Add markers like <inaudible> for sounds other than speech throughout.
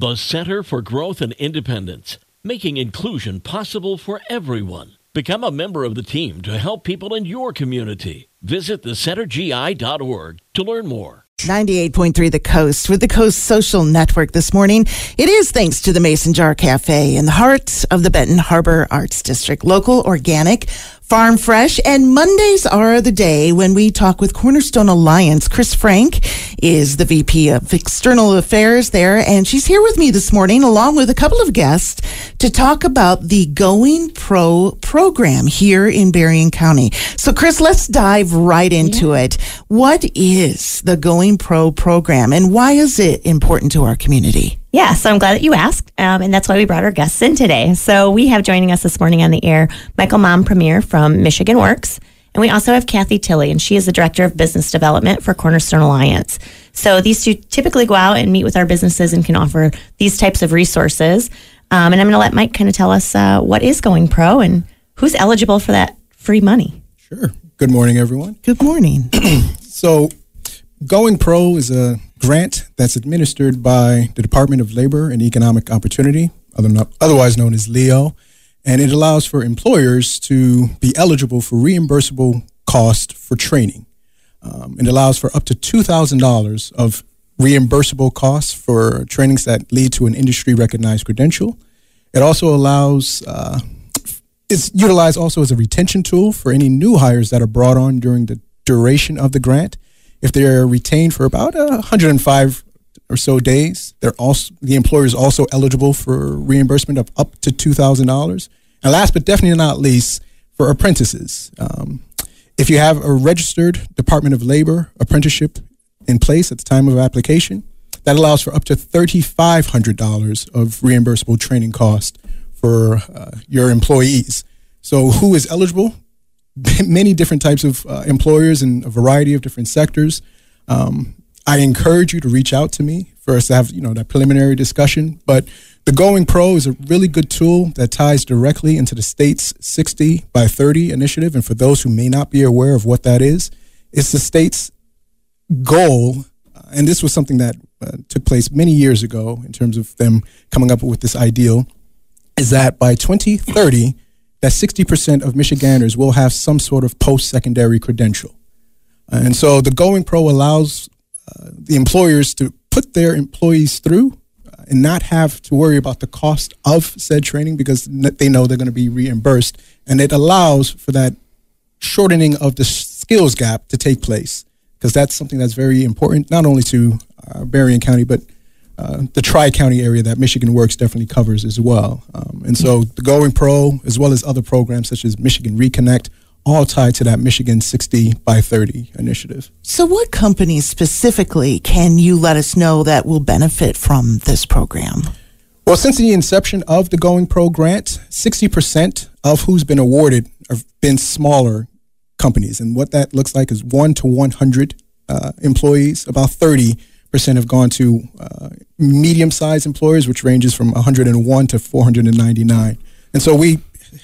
The Center for Growth and Independence, making inclusion possible for everyone. Become a member of the team to help people in your community. Visit thecentergi.org to learn more. 98.3 The Coast with the Coast Social Network this morning. It is thanks to the Mason Jar Cafe in the heart of the Benton Harbor Arts District. Local, organic, Farm Fresh, and Mondays are the day when we talk with Cornerstone Alliance. Chris Frank is the VP of External Affairs there, and she's here with me this morning along with a couple of guests to talk about the Going Pro program here in Berrien County. So, Chris, let's dive right into yeah. it. What is the Going Pro program, and why is it important to our community? Yeah, so I'm glad that you asked, um, and that's why we brought our guests in today. So we have joining us this morning on the air Michael Montpremier from Michigan Works, and we also have Kathy Tilley, and she is the Director of Business Development for Cornerstone Alliance. So these two typically go out and meet with our businesses and can offer these types of resources. Um, and I'm going to let Mike kind of tell us uh, what is Going Pro and who's eligible for that free money. Sure. Good morning, everyone. Good morning. <clears throat> so, Going Pro is a grant that's administered by the Department of Labor and Economic Opportunity, otherwise known as LEO, and it allows for employers to be eligible for reimbursable cost for training. Um, it allows for up to $2,000 of reimbursable costs for trainings that lead to an industry recognized credential. It also allows, uh, it's utilized also as a retention tool for any new hires that are brought on during the duration of the grant if they're retained for about uh, 105 or so days, they're also the employer is also eligible for reimbursement of up to two thousand dollars. And last but definitely not least, for apprentices, um, if you have a registered Department of Labor apprenticeship in place at the time of application, that allows for up to thirty-five hundred dollars of reimbursable training cost for uh, your employees. So, who is eligible? <laughs> many different types of uh, employers in a variety of different sectors. Um, I encourage you to reach out to me to have you know that preliminary discussion. But the Going Pro is a really good tool that ties directly into the state's 60 by 30 initiative. And for those who may not be aware of what that is, it's the state's goal. Uh, and this was something that uh, took place many years ago in terms of them coming up with this ideal, is that by 2030 that 60% of Michiganders will have some sort of post secondary credential. And so the Going Pro allows uh, the employers to put their employees through and not have to worry about the cost of said training because they know they're going to be reimbursed. And it allows for that shortening of the skills gap to take place because that's something that's very important, not only to uh, Berrien County, but uh, the Tri County area that Michigan Works definitely covers as well. Um, and so the Going Pro, as well as other programs such as Michigan Reconnect, all tied to that Michigan 60 by 30 initiative. So, what companies specifically can you let us know that will benefit from this program? Well, since the inception of the Going Pro grant, 60% of who's been awarded have been smaller companies. And what that looks like is 1 to 100 uh, employees, about 30 percent have gone to uh, medium-sized employers, which ranges from 101 to 499. And so we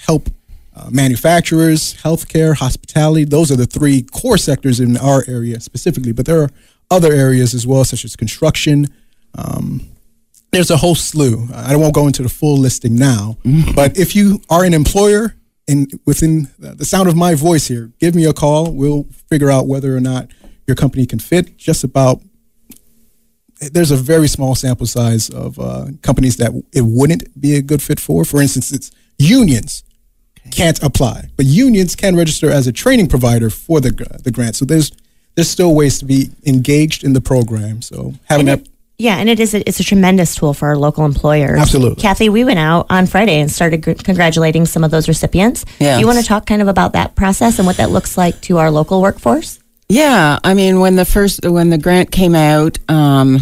help uh, manufacturers, healthcare, hospitality. Those are the three core sectors in our area specifically. But there are other areas as well, such as construction. Um, there's a whole slew. I won't go into the full listing now, mm-hmm. but if you are an employer and within the sound of my voice here, give me a call. We'll figure out whether or not your company can fit. Just about there's a very small sample size of uh, companies that it wouldn't be a good fit for. For instance, it's unions can't apply, but unions can register as a training provider for the the grant. So there's there's still ways to be engaged in the program. So having and that. It, yeah, and it is a, it's a tremendous tool for our local employers. Absolutely, Kathy. We went out on Friday and started g- congratulating some of those recipients. Yeah, you want to talk kind of about that process and what that looks like to our local workforce? Yeah, I mean, when the first when the grant came out, um,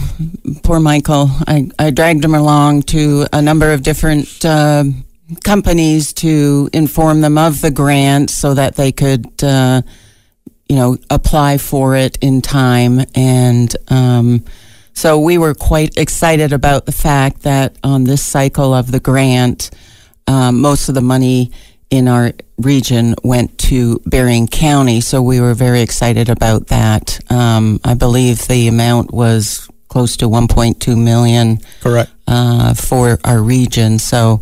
poor Michael, I, I dragged him along to a number of different uh, companies to inform them of the grant so that they could, uh, you know, apply for it in time. And um, so we were quite excited about the fact that on this cycle of the grant, um, most of the money in our region went to Berrien County, so we were very excited about that. Um, I believe the amount was close to 1.2 million Correct. uh, for our region. So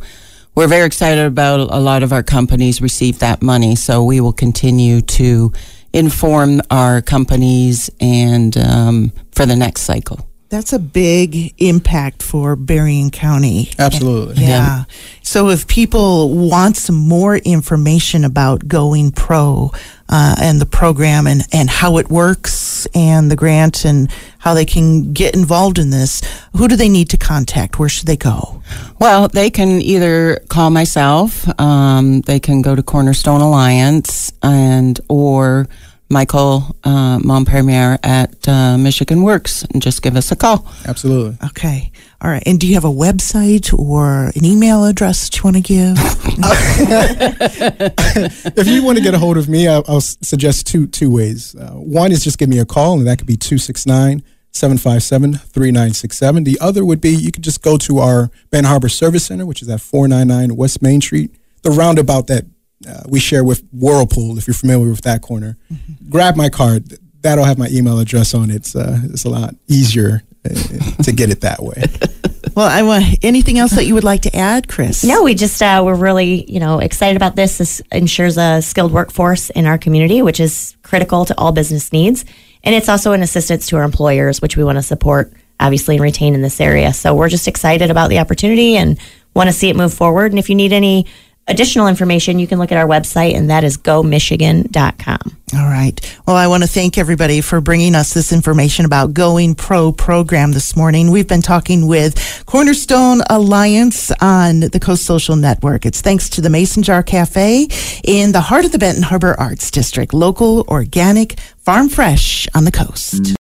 we're very excited about a lot of our companies receive that money. So we will continue to inform our companies and um, for the next cycle. That's a big impact for Berrien County. Absolutely. Yeah. So if people want some more information about Going Pro uh, and the program and, and how it works and the grant and how they can get involved in this, who do they need to contact? Where should they go? Well, they can either call myself, um, they can go to Cornerstone Alliance, and or Michael uh, Montpremier at uh, Michigan Works, and just give us a call. Absolutely. Okay. All right. And do you have a website or an email address that you want to give? <laughs> if you want to get a hold of me, I'll, I'll suggest two two ways. Uh, one is just give me a call, and that could be 269 757 3967. The other would be you could just go to our Ben Harbor Service Center, which is at 499 West Main Street, the roundabout that uh, we share with Whirlpool, if you're familiar with that corner. Grab my card. That'll have my email address on it. It's, uh, it's a lot easier uh, to get it that way. <laughs> well, I want anything else that you would like to add, Chris? No, we just uh, we're really you know excited about this. This ensures a skilled workforce in our community, which is critical to all business needs, and it's also an assistance to our employers, which we want to support obviously and retain in this area. So we're just excited about the opportunity and want to see it move forward. And if you need any additional information, you can look at our website, and that is gomichigan.com. All right. Well, I want to thank everybody for bringing us this information about Going Pro program this morning. We've been talking with Cornerstone Alliance on the Coast Social Network. It's thanks to the Mason Jar Cafe in the heart of the Benton Harbor Arts District, local, organic, farm fresh on the coast.